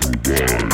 Provide.